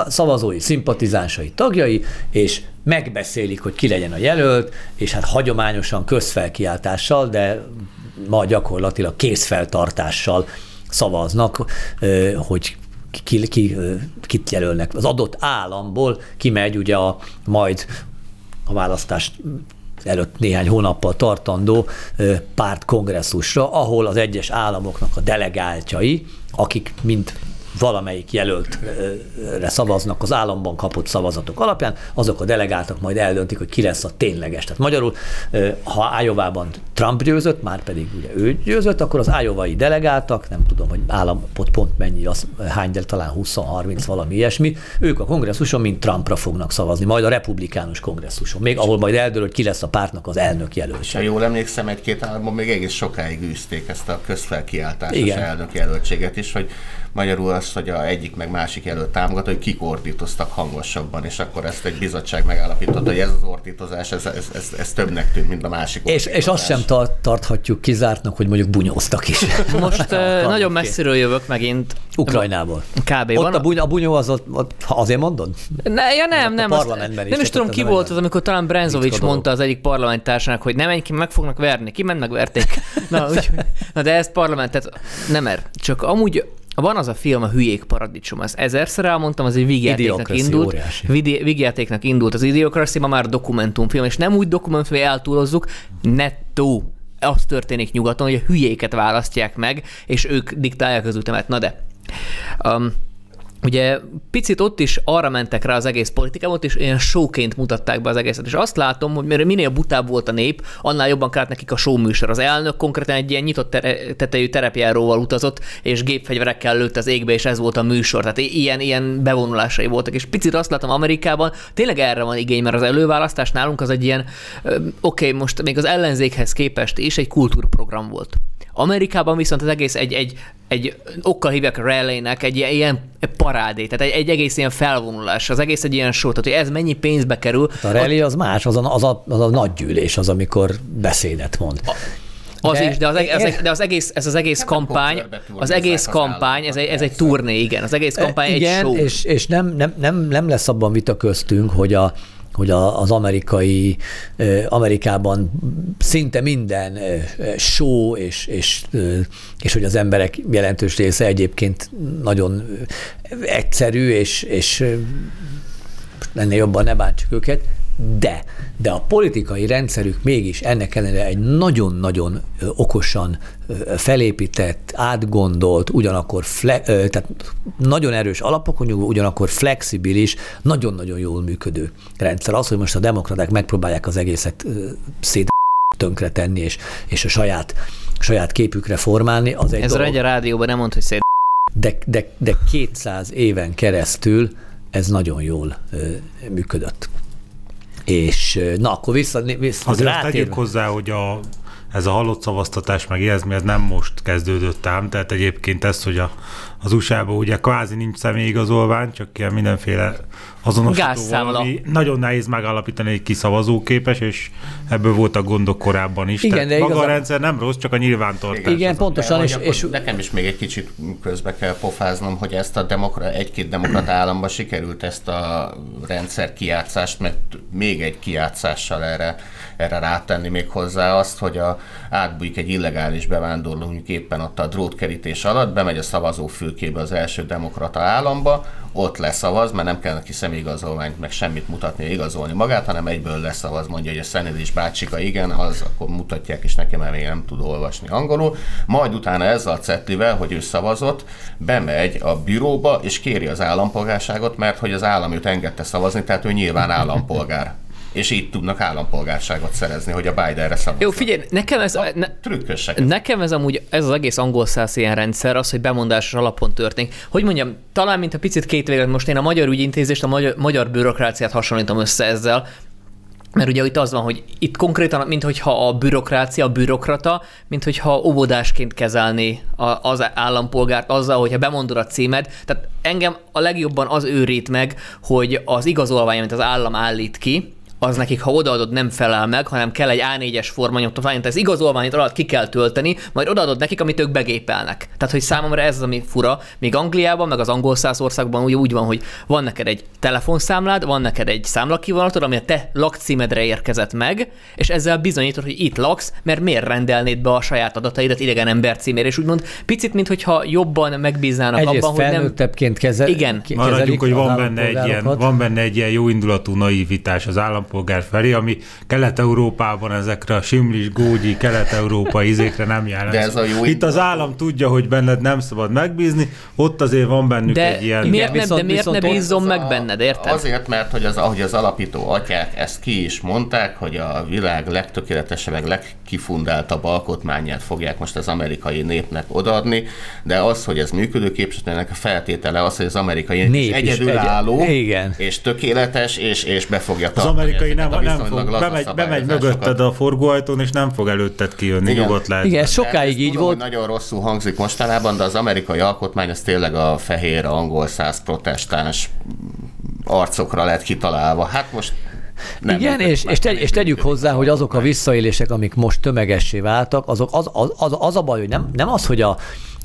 Speaker 5: szavazói, szimpatizánsai tagjai, és megbeszélik, hogy ki legyen a jelölt, és hát hagyományosan közfelkiáltással, de ma gyakorlatilag készfeltartással szavaznak, hogy ki, ki, kit jelölnek. Az adott államból kimegy ugye a majd a választás előtt néhány hónappal tartandó pártkongresszusra, ahol az egyes államoknak a delegáltjai, akik mind valamelyik jelöltre szavaznak az államban kapott szavazatok alapján, azok a delegáltak majd eldöntik, hogy ki lesz a tényleges. Tehát magyarul, ha Ájovában Trump győzött, már pedig ugye ő győzött, akkor az ájovai delegáltak, nem tudom, hogy államot pont mennyi, az, hány, de talán 20-30 valami ilyesmi, ők a kongresszuson mind Trumpra fognak szavazni, majd a republikánus kongresszuson, még ahol majd eldől, hogy ki lesz a pártnak az elnök jelölt.
Speaker 7: És ha jól emlékszem, egy-két államban még egész sokáig űzték ezt a közfelkiáltásos
Speaker 5: Igen.
Speaker 7: elnök jelöltséget is, hogy magyarul az, hogy a egyik meg másik jelölt támogat, hogy kik ordítoztak hangosabban, és akkor ezt egy bizottság megállapította, hogy ez az ordítozás, ez, ez, ez, ez többnek tűnt, mint a másik
Speaker 5: És, és azt sem tart, tarthatjuk kizártnak, hogy mondjuk bunyóztak is.
Speaker 8: Most nagyon messziről jövök megint.
Speaker 5: Ukrajnából.
Speaker 8: Kb.
Speaker 5: Ott
Speaker 8: van.
Speaker 5: a, buny, a bunyó az ott, ott, azért mondod?
Speaker 8: Ne, ja nem,
Speaker 5: a
Speaker 8: nem. Azt,
Speaker 5: is,
Speaker 8: nem is
Speaker 5: tehát
Speaker 8: tudom, ki volt az, amikor talán Brenzovics mondta az egyik parlamenttársának, hogy nem menj ki, meg fognak verni. Ki ment, megverték. Na, úgy, na de ez parlament, tehát nem er. Csak amúgy van az a film, a Hülyék paradicsom, ezt ezerszer elmondtam, az egy vígjátéknak indult. Vidi- Vígjátéknak indult az Idiocracy, ma már dokumentumfilm, és nem úgy dokumentumfilm, hogy eltúlozzuk, nettó. Az történik nyugaton, hogy a hülyéket választják meg, és ők diktálják az ütemet. Na de, um, Ugye picit ott is arra mentek rá az egész politikában, és ilyen showként mutatták be az egészet. És azt látom, hogy mert minél butább volt a nép, annál jobban kellett nekik a show műsor. Az elnök konkrétan egy ilyen nyitott tere- tetejű terepjáróval utazott, és gépfegyverekkel lőtt az égbe, és ez volt a műsor. Tehát ilyen, ilyen bevonulásai voltak. És picit azt látom Amerikában, tényleg erre van igény, mert az előválasztás nálunk az egy ilyen, oké, okay, most még az ellenzékhez képest is egy kultúrprogram volt. Amerikában viszont az egész egy, egy, egy okkal hívják rally-nek, egy ilyen- ilyen parádé, tehát egy, egy egész ilyen felvonulás, az egész egy ilyen show, tehát hogy ez mennyi pénzbe kerül.
Speaker 5: A rally az más, az a, az a, az a nagy gyűlés, az, amikor beszédet mond.
Speaker 8: Az
Speaker 5: De-
Speaker 8: is, de az, eg- az,
Speaker 5: de-
Speaker 8: eg- de az egész, ez az egész
Speaker 7: Nem
Speaker 8: kampány, az egész
Speaker 7: az
Speaker 8: kampány, ez egy, ez egy turné, igen, az egész kampány egy
Speaker 5: Igen,
Speaker 8: show.
Speaker 5: és, és nem, nem, nem, nem lesz abban vita köztünk, hogy a, hogy az amerikai, Amerikában szinte minden show, és, és, és hogy az emberek jelentős része egyébként nagyon egyszerű, és, és ennél jobban ne bántsuk őket, De, de a politikai rendszerük mégis ennek ellenére egy nagyon-nagyon okosan felépített, átgondolt, ugyanakkor fle, tehát nagyon erős alapokon nyugvó, ugyanakkor flexibilis, nagyon-nagyon jól működő rendszer. Az, hogy most a demokraták megpróbálják az egészet szét tönkre tenni, és, és a saját, saját képükre formálni, az egy
Speaker 8: Ez
Speaker 5: dolog.
Speaker 8: a rádióban nem mond, hogy szét.
Speaker 5: De, de, de 200 éven keresztül ez nagyon jól működött. És na, akkor vissza, vissza
Speaker 6: Azért azt
Speaker 5: rátérve-
Speaker 6: tegyük hozzá, hogy a, ez a halott szavaztatás, meg ilyesmi, ez nem most kezdődött ám, tehát egyébként ez, hogy a, az USA-ban ugye kvázi nincs személyigazolvány, csak ilyen mindenféle azonosító valami. Nagyon nehéz megállapítani, hogy ki szavazóképes, és ebből voltak gondok korábban is.
Speaker 5: Igen,
Speaker 6: tehát
Speaker 5: de
Speaker 6: maga
Speaker 5: igazán-
Speaker 6: a rendszer nem rossz, csak a nyilvántartás.
Speaker 5: Igen, pontosan,
Speaker 7: De
Speaker 5: és, és
Speaker 7: Nekem is még egy kicsit közbe kell pofáznom, hogy ezt a demokra, egy-két demokrata államban sikerült ezt a rendszer kijátszást, mert még egy kijátszással erre, erre rátenni még hozzá azt, hogy a, átbújik egy illegális bevándorló, mondjuk éppen ott a drótkerítés alatt, bemegy a szavazófülkébe az első demokrata államba, ott leszavaz, mert nem kell neki személyigazolványt, meg semmit mutatni, igazolni magát, hanem egyből leszavaz, mondja, hogy a Szenedis bácsika igen, az akkor mutatják is nekem, mert még nem tud olvasni angolul. Majd utána ezzel a cetlivel, hogy ő szavazott, bemegy a büróba, és kéri az állampolgárságot, mert hogy az állam őt engedte szavazni, tehát ő nyilván állampolgár. És így tudnak állampolgárságot szerezni, hogy a Bidenre szavazzon.
Speaker 8: Jó, figyelj, nekem ez, ne,
Speaker 7: Trükkösek.
Speaker 8: Nekem ez amúgy, ez az egész angol száz ilyen rendszer, az, hogy bemondásos alapon történik. Hogy mondjam, talán mint a picit két vélet, most én a magyar ügyintézést, a magyar, magyar bürokráciát hasonlítom össze ezzel, mert ugye itt az van, hogy itt konkrétan, mint hogyha a bürokrácia, a bürokrata, mint hogyha óvodásként kezelni a, az állampolgárt azzal, hogyha bemondod a címed. Tehát engem a legjobban az őrít meg, hogy az igazolvány, amit az állam állít ki, az nekik, ha odaadod, nem felel meg, hanem kell egy A4-es formanyomtatványt, ez igazolványt alatt ki kell tölteni, majd odaadod nekik, amit ők begépelnek. Tehát, hogy számomra ez az, ami fura. Még Angliában, meg az angol száz országban úgy, úgy van, hogy van neked egy telefonszámlád, van neked egy számlakivonatod, ami a te lakcímedre érkezett meg, és ezzel bizonyítod, hogy itt laksz, mert miért rendelnéd be a saját adataidat idegen ember címére, és úgymond picit, mintha jobban megbíznának
Speaker 5: egyrészt
Speaker 8: abban, hogy nem...
Speaker 5: kezel,
Speaker 8: Igen.
Speaker 6: Maradjunk,
Speaker 5: kezelik
Speaker 6: hogy van benne, egy ilyen, van benne egy ilyen jóindulatú naivitás az állampolgár felé, ami Kelet-Európában ezekre a simlis, gógyi, kelet-európai izékre nem jellemző.
Speaker 7: De ez a jó
Speaker 6: Itt az állam tudja, hogy benned nem szabad megbízni, ott azért van bennük
Speaker 8: De
Speaker 6: egy ilyen...
Speaker 8: miért,
Speaker 5: viszont-
Speaker 8: nem, de miért
Speaker 5: viszont
Speaker 8: ne
Speaker 7: Az
Speaker 8: meg
Speaker 7: a-
Speaker 8: benned, érted?
Speaker 7: Azért, mert hogy az, ahogy az alapító atyák ezt ki is mondták, hogy a világ legtökéletesebb, meg legkifundáltabb alkotmányát fogják most az amerikai népnek odaadni, de az, hogy ez működőképes, ennek a feltétele az, hogy az amerikai nép,
Speaker 5: Nép
Speaker 7: is egyedülálló,
Speaker 5: egy-
Speaker 7: és tökéletes, és, és be fogja
Speaker 6: Az amerikai nem, nem
Speaker 7: viszonylag
Speaker 6: fog, bemegy, bemegy mögötted a forgóajtón, és nem fog előtted kijönni,
Speaker 7: Igen.
Speaker 6: nyugodt lehet.
Speaker 5: Igen, sokáig így
Speaker 7: tudom,
Speaker 5: volt.
Speaker 7: nagyon rosszul hangzik mostanában, de az amerikai alkotmány az tényleg a fehér, angol száz protestáns arcokra lett kitalálva. Hát most nem
Speaker 5: Igen, és, és,
Speaker 7: nem
Speaker 5: és tegyük hozzá, hogy azok a visszaélések, amik most tömegessé váltak, azok az, az, az, az a baj, hogy nem, nem az, hogy a,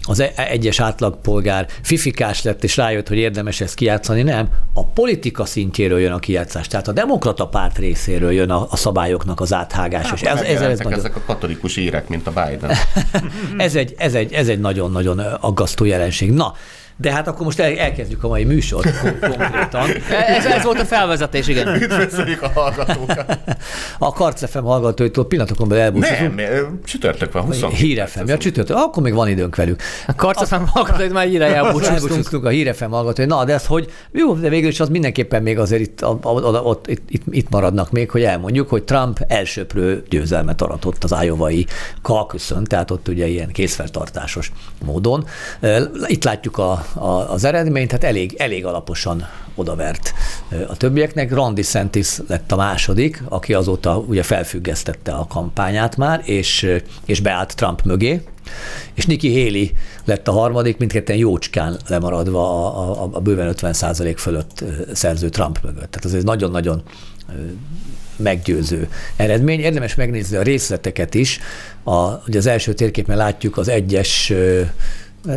Speaker 5: az e- egyes átlagpolgár fifikás lett, és rájött, hogy érdemes ezt kijátszani, nem. A politika szintjéről jön a kijátszás. Tehát a demokrata párt részéről jön a, a szabályoknak az áthágás. és ez, ez, ez, nagyon,
Speaker 7: ezek a katolikus írek, mint a Biden.
Speaker 5: ez, egy, ez, egy, ez egy nagyon-nagyon aggasztó jelenség. Na, de hát akkor most el, elkezdjük a mai műsort kon- konkrétan.
Speaker 8: Ez, ez volt a felvezetés, igen.
Speaker 7: Üdvözöljük a hallgatókat.
Speaker 5: A Karcefem hallgatóitól pillanatokon belül elbúcsúzunk.
Speaker 7: Nem, ö, csütörtök van, 20.
Speaker 5: Hírefem, ja csütörtök, akkor még van időnk velük.
Speaker 8: A karcafám hallgatóit már ide elbúcsúztunk.
Speaker 5: A hírefem hallgatói. Na, de ez hogy jó, de végül is az mindenképpen még azért itt, a, a, a, ott, itt, itt, itt, maradnak még, hogy elmondjuk, hogy Trump elsőprő győzelmet aratott az ájovai kalköszön, tehát ott ugye ilyen készfeltartásos módon. Itt látjuk a, a, az eredményt, hát elég, elég alaposan odavert a többieknek. Randy Santis lett a második, aki azóta ugye felfüggesztette a kampányát már, és, és beállt Trump mögé, és Nikki Haley lett a harmadik, mindketten jócskán lemaradva a, a, a bőven 50 fölött szerző Trump mögött. Tehát ez egy nagyon-nagyon meggyőző eredmény. Érdemes megnézni a részleteket is. A, ugye az első térképen látjuk az egyes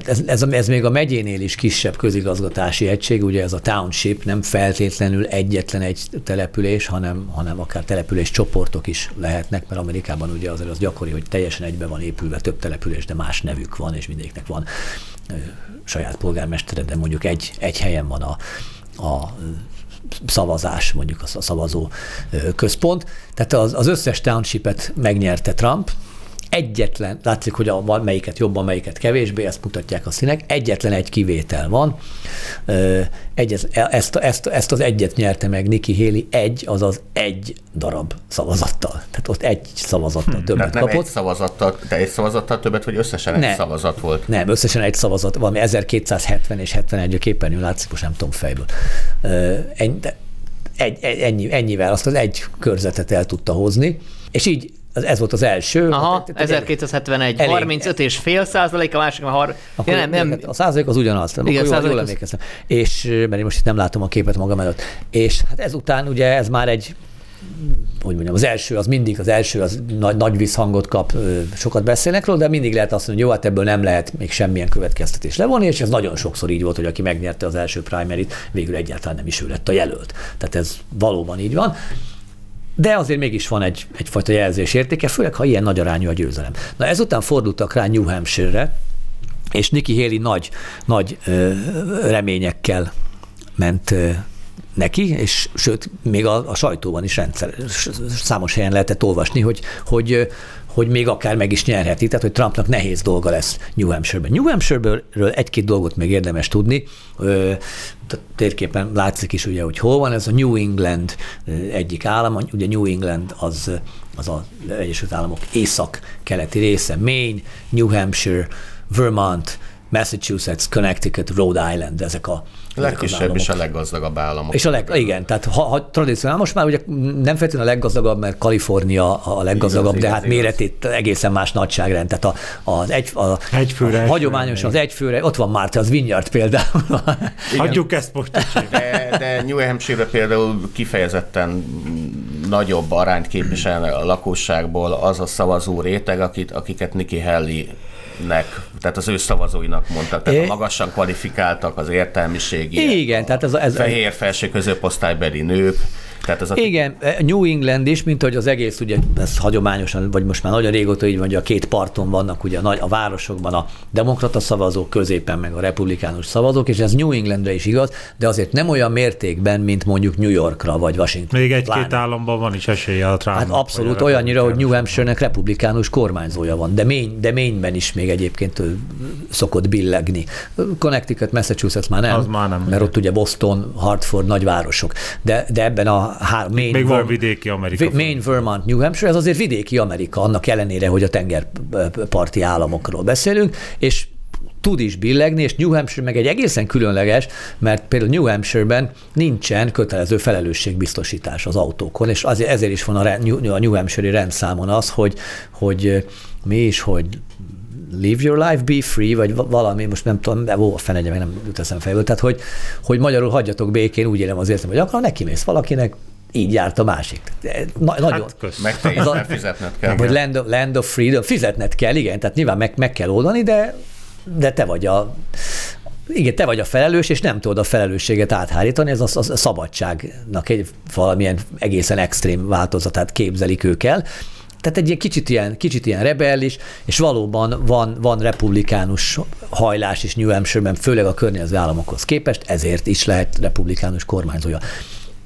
Speaker 5: ez, ez, ez még a megyénél is kisebb közigazgatási egység, ugye ez a township nem feltétlenül egyetlen egy település, hanem, hanem akár település csoportok is lehetnek, mert Amerikában ugye azért az gyakori, hogy teljesen egybe van épülve több település, de más nevük van, és mindegyiknek van saját polgármestere, de mondjuk egy, egy helyen van a, a szavazás, mondjuk a szavazó központ. Tehát az, az összes townshipet megnyerte Trump, egyetlen, látszik, hogy a, melyiket jobban, melyiket kevésbé, ezt mutatják a színek, egyetlen egy kivétel van. Ö, Egy, ezt, ezt, ezt az egyet nyerte meg Nikki Haley, egy, azaz egy darab szavazattal. Tehát ott egy szavazattal többet
Speaker 7: Tehát nem
Speaker 5: kapott.
Speaker 7: egy szavazattal, de egy szavazattal többet, vagy összesen egy
Speaker 5: Nem.
Speaker 7: szavazat volt?
Speaker 5: Nem, összesen egy szavazat, valami 1270 és 71 a képernyőn látszik, most nem tudom fejből. Egy, egy, ennyi, ennyivel azt az egy körzetet el tudta hozni, és így ez, ez volt az első.
Speaker 8: Aha,
Speaker 5: Tehát- tehát
Speaker 8: 1271,
Speaker 5: Elég.
Speaker 8: 35 és fél százalék, a másik a har...
Speaker 5: Akkor
Speaker 8: Ja, nem, nem,
Speaker 5: A százalék az ugyanaz, nem?
Speaker 8: Igen,
Speaker 5: Igen, jól,
Speaker 8: százalék
Speaker 5: jól emlékeztem. És, mert én most itt nem látom a képet magam előtt. És hát ezután ugye ez már egy hogy mondjam, az első az mindig, az első az nagy, nagy visszhangot kap, ö, sokat beszélnek róla, de mindig lehet azt mondani, hogy jó, hát ebből nem lehet még semmilyen következtetés levonni, és ez nagyon sokszor így volt, hogy aki megnyerte az első primary végül egyáltalán nem is ő lett a jelölt. Tehát ez valóban így van. De azért mégis van egy, egyfajta jelzés értéke, főleg ha ilyen nagy arányú a győzelem. Na ezután fordultak rá New Hampshire-re, és Nikki Haley nagy, nagy ö, reményekkel ment ö, neki, és sőt, még a, a sajtóban is rendszer, számos helyen lehetett olvasni, hogy, hogy, hogy még akár meg is nyerheti, tehát hogy Trumpnak nehéz dolga lesz New Hampshire-ben. New Hampshire-ről egy-két dolgot még érdemes tudni. Térképen látszik is ugye, hogy hol van, ez a New England egyik állam, ugye New England az, az az Egyesült Államok észak-keleti része, Maine, New Hampshire, Vermont, Massachusetts, Connecticut, Rhode Island, ezek a ezek az
Speaker 7: legkisebb
Speaker 5: államok.
Speaker 7: és a leggazdagabb államok.
Speaker 5: És a leg, igen, tehát ha, ha tradicionál, most már ugye nem feltétlenül a leggazdagabb, mert Kalifornia a leggazdagabb,
Speaker 7: Igaz,
Speaker 5: de
Speaker 7: igaz,
Speaker 5: hát
Speaker 7: igaz.
Speaker 5: méretét egészen más nagyságrend. Tehát a, az egy, a,
Speaker 6: Egyfőre,
Speaker 5: a hagyományosan az egyfőre, ott van Márta, az Vineyard például.
Speaker 6: Hagyjuk ezt most.
Speaker 7: De, de New Hampshire például kifejezetten nagyobb arányt képvisel a lakosságból az a szavazó réteg, akit, akiket Nikki Haley nek, tehát az ő szavazóinak mondtak, tehát
Speaker 5: É.
Speaker 7: a magasan kvalifikáltak, az értelmiségi,
Speaker 5: Igen, tehát ez, a- ez,
Speaker 7: fehér felső középosztálybeli nők, tehát az a
Speaker 5: Igen, New England is, mint hogy az egész, ugye ez hagyományosan, vagy most már nagyon régóta így van, hogy a két parton vannak ugye a, nagy, a városokban a demokrata szavazók, középen meg a republikánus szavazók, és ez New Englandre is igaz, de azért nem olyan mértékben, mint mondjuk New Yorkra vagy Washington.
Speaker 6: Még egy-két
Speaker 5: Pláne.
Speaker 6: államban van is esélye a Trumpnak.
Speaker 5: Hát abszolút olyannyira, hogy New. Hampshire-nek republikánus kormányzója van, de, Maine, de Maine-ben is még egyébként szokott billegni. Connecticut, Massachusetts már nem,
Speaker 6: Az már nem.
Speaker 5: mert ott ugye Boston, Hartford nagyvárosok. De, de ebben a három, Maine,
Speaker 6: Még van vidéki Amerika.
Speaker 5: Maine, Vermont, New Hampshire, ez azért vidéki Amerika, annak ellenére, hogy a tengerparti államokról beszélünk, és tud is billegni, és New Hampshire meg egy egészen különleges, mert például New Hampshire-ben nincsen kötelező felelősségbiztosítás az autókon, és azért, ezért is van a, New- a New Hampshire-i rendszámon az, hogy, hogy mi is, hogy live your life, be free, vagy va- valami, most nem tudom, de ó, a fenegye, meg nem jut eszem fejből, tehát hogy, hogy magyarul hagyjatok békén, úgy élem az életem, hogy akar, neki mész valakinek, így járt a másik. Na, nagyon,
Speaker 6: Hát kösz.
Speaker 7: meg te is
Speaker 5: a-
Speaker 7: fizetned kell.
Speaker 5: vagy land of, land of freedom, fizetned kell, igen, tehát nyilván meg, meg kell oldani, de, de te vagy a igen, te vagy a felelős, és nem tudod a felelősséget áthárítani, ez a, a szabadságnak egy valamilyen egészen extrém változatát képzelik ők el. Tehát egy ilyen kicsit ilyen, kicsit ilyen rebellis, és valóban van, van republikánus hajlás is New Hampshire-ben, főleg a környező államokhoz képest, ezért is lehet republikánus kormányzója.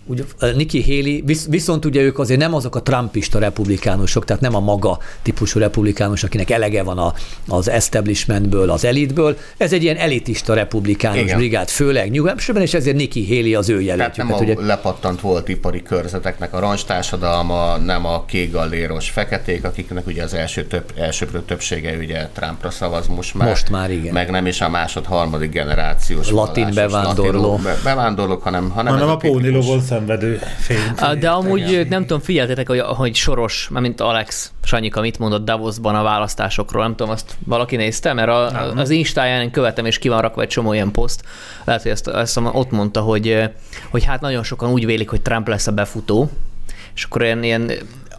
Speaker 5: Ugye, Nikki Haley, visz, viszont ugye ők azért nem azok a trumpista republikánusok, tehát nem a maga típusú republikánus, akinek elege van a, az establishmentből, az elitből. Ez egy ilyen elitista republikánus
Speaker 7: Igen.
Speaker 5: brigád, főleg New Hampshire-ben, és ezért Nikki Haley az ő
Speaker 7: Tehát
Speaker 5: jelöltjük.
Speaker 7: nem a
Speaker 5: Tehát ugye,
Speaker 7: lepattant volt ipari körzeteknek a rancstársadalma, nem a kékgalléros feketék, akiknek ugye az első több, elsőprő többsége ugye Trumpra szavaz most már.
Speaker 5: Most már, igen.
Speaker 7: Meg nem is a másod, harmadik generációs
Speaker 5: Latin
Speaker 7: vallásos
Speaker 5: bevándorló.
Speaker 7: latinok, be- bevándorlók, hanem, hanem,
Speaker 6: Hanem
Speaker 7: ez
Speaker 6: a
Speaker 7: két típus.
Speaker 6: Szenvedő fény.
Speaker 8: Á, De amúgy nem tudom, figyeltetek, hogy, hogy Soros, mint Alex Sanyika mit mondott Davosban a választásokról, nem tudom, azt valaki nézte, mert a, az Instáján követem, és ki van rakva egy csomó ilyen poszt. Lehet, hogy ezt, ezt ott mondta, hogy, hogy hát nagyon sokan úgy vélik, hogy Trump lesz a befutó, és akkor ilyen, ilyen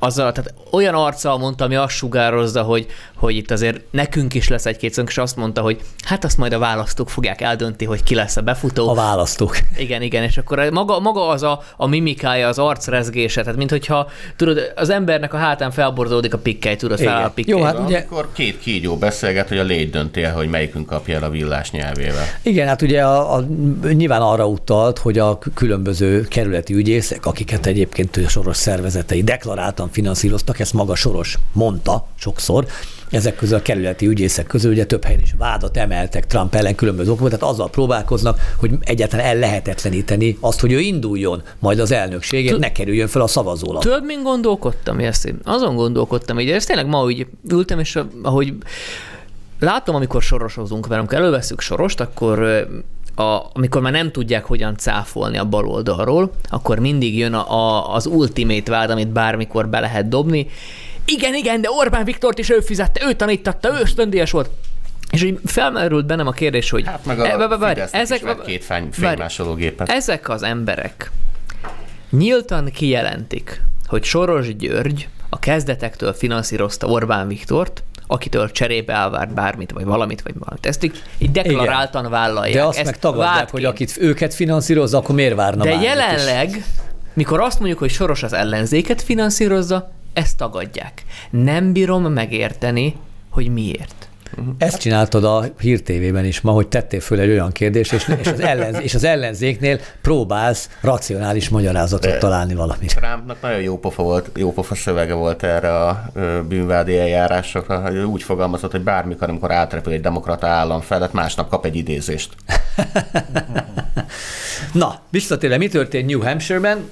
Speaker 2: azzal, tehát olyan arccal mondta, ami azt sugározza, hogy, hogy itt azért nekünk is lesz egy-két szönk, és azt mondta, hogy hát azt majd a választók fogják eldönti, hogy ki lesz a befutó.
Speaker 5: A választók.
Speaker 2: Igen, igen, és akkor maga, maga az a, a mimikája, az arcrezgése, tehát mint hogyha tudod, az embernek a hátán felborzódik a pikkely, tudod,
Speaker 5: Igen.
Speaker 2: fel a pikkely.
Speaker 5: Jó, hát ugye-
Speaker 7: Amikor két kígyó beszélget, hogy a légy dönti el, hogy melyikünk kapja el a villás nyelvével.
Speaker 5: Igen, hát ugye a, a, nyilván arra utalt, hogy a különböző kerületi ügyészek, akiket egyébként a soros szervezetei deklaráltan finanszíroztak, ezt maga soros mondta sokszor, ezek közül a kerületi ügyészek közül ugye több helyen is vádat emeltek Trump ellen különböző okból, tehát azzal próbálkoznak, hogy egyáltalán el lehetetleníteni azt, hogy ő induljon majd az elnökségét, ne kerüljön fel a szavazólap.
Speaker 2: Tudod, min gondolkodtam, Jesszi? Azon gondolkodtam, így ez tényleg ma úgy ültem, és ahogy látom, amikor sorosozunk velünk, előveszünk sorost, akkor a, amikor már nem tudják, hogyan cáfolni a bal oldalról, akkor mindig jön a, a, az ultimate vád, amit bármikor be lehet dobni. Igen, igen, de Orbán Viktort is ő fizette, ő tanítatta, ő ösztöndíjas volt. És így felmerült bennem a kérdés, hogy...
Speaker 7: Hát meg
Speaker 2: E,
Speaker 7: a
Speaker 2: várj,
Speaker 7: Fidesznek is vett két fény-
Speaker 2: várj.
Speaker 7: fénymásológépet.
Speaker 2: Ezek az emberek nyíltan kijelentik, hogy Soros György a kezdetektől finanszírozta Orbán Viktort, akitől cserébe elvárt bármit, vagy valamit, vagy valamit. Ezt így, így deklaráltan vállalják.
Speaker 5: De azt
Speaker 2: Ezt
Speaker 5: meg tagadják,
Speaker 2: vádként.
Speaker 5: hogy akit őket finanszírozza, akkor miért várna
Speaker 2: De
Speaker 5: bármit is?
Speaker 2: jelenleg, mikor azt mondjuk, hogy Soros az ellenzéket finanszírozza, ezt tagadják. Nem bírom megérteni, hogy miért.
Speaker 5: Ezt csináltad a Hír TV-ben is ma, hogy tettél föl egy olyan kérdést, és, és, az, ellenz, és az ellenzéknél próbálsz racionális magyarázatot találni valamit.
Speaker 7: Trumpnak nagyon jó pofa, volt, jó pofa szövege volt erre a bűnvádi eljárásokra, hogy úgy fogalmazott, hogy bármikor, amikor átrepül egy demokrata állam felett, másnap kap egy idézést.
Speaker 5: Na, visszatérve, mi történt New Hampshire-ben?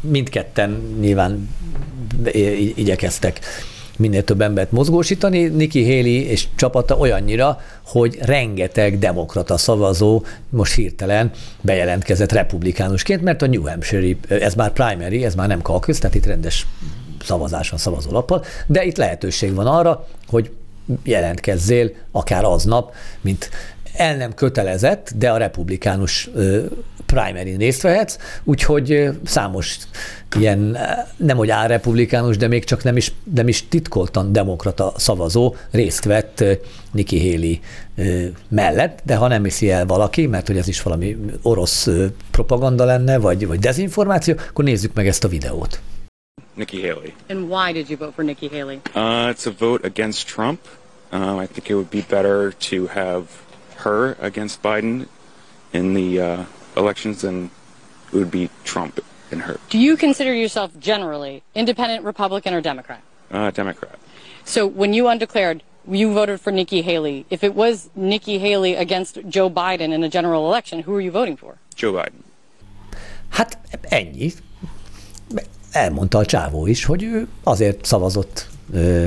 Speaker 5: Mindketten nyilván i- igyekeztek minél több embert mozgósítani. Nikki Haley és csapata olyannyira, hogy rengeteg demokrata szavazó most hirtelen bejelentkezett republikánusként, mert a New Hampshire, ez már primary, ez már nem caucus, tehát itt rendes szavazás van szavazólappal, de itt lehetőség van arra, hogy jelentkezzél akár aznap, mint el nem kötelezett, de a republikánus primary részt vehetsz, úgyhogy számos ilyen, nem hogy álrepublikánus, de még csak nem is, nem is titkoltan demokrata szavazó részt vett Nikki Haley mellett, de ha nem hiszi el valaki, mert hogy ez is valami orosz propaganda lenne, vagy, vagy dezinformáció, akkor nézzük meg ezt a videót.
Speaker 9: Nikki Haley.
Speaker 10: And why did you vote for Nikki Haley?
Speaker 9: Uh, it's a vote against Trump. Um, I think it would be better to have her against Biden in the uh, elections than it would be Trump and her.
Speaker 10: Do you consider yourself generally independent, Republican, or Democrat?
Speaker 9: Uh, Democrat.
Speaker 10: So when you undeclared, you voted for Nikki Haley. If it was Nikki Haley against Joe Biden in a general election, who are you voting for?
Speaker 9: Joe Biden.
Speaker 5: Hát ennyi. Elmondta a csávó is, hogy ő azért szavazott ö,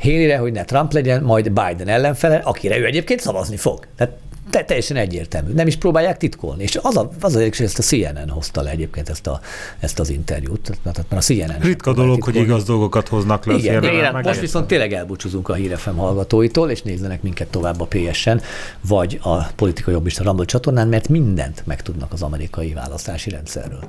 Speaker 5: Haley-re, hogy ne Trump legyen, majd Biden ellenfele, akire ő egyébként szavazni fog. Tehát te, teljesen egyértelmű. Nem is próbálják titkolni. És az, a, az érdekes, hogy ezt a CNN hozta le egyébként ezt, a, ezt az interjút. Tehát mert a CNN
Speaker 6: Ritka dolog, hogy igaz dolgokat hoznak le.
Speaker 5: igen, igen,
Speaker 6: meg
Speaker 5: most viszont tényleg elbúcsúzunk a Hírefem hallgatóitól, és nézzenek minket tovább a PS-en, vagy a Politika Jobbista Rumble csatornán, mert mindent megtudnak az amerikai választási rendszerről.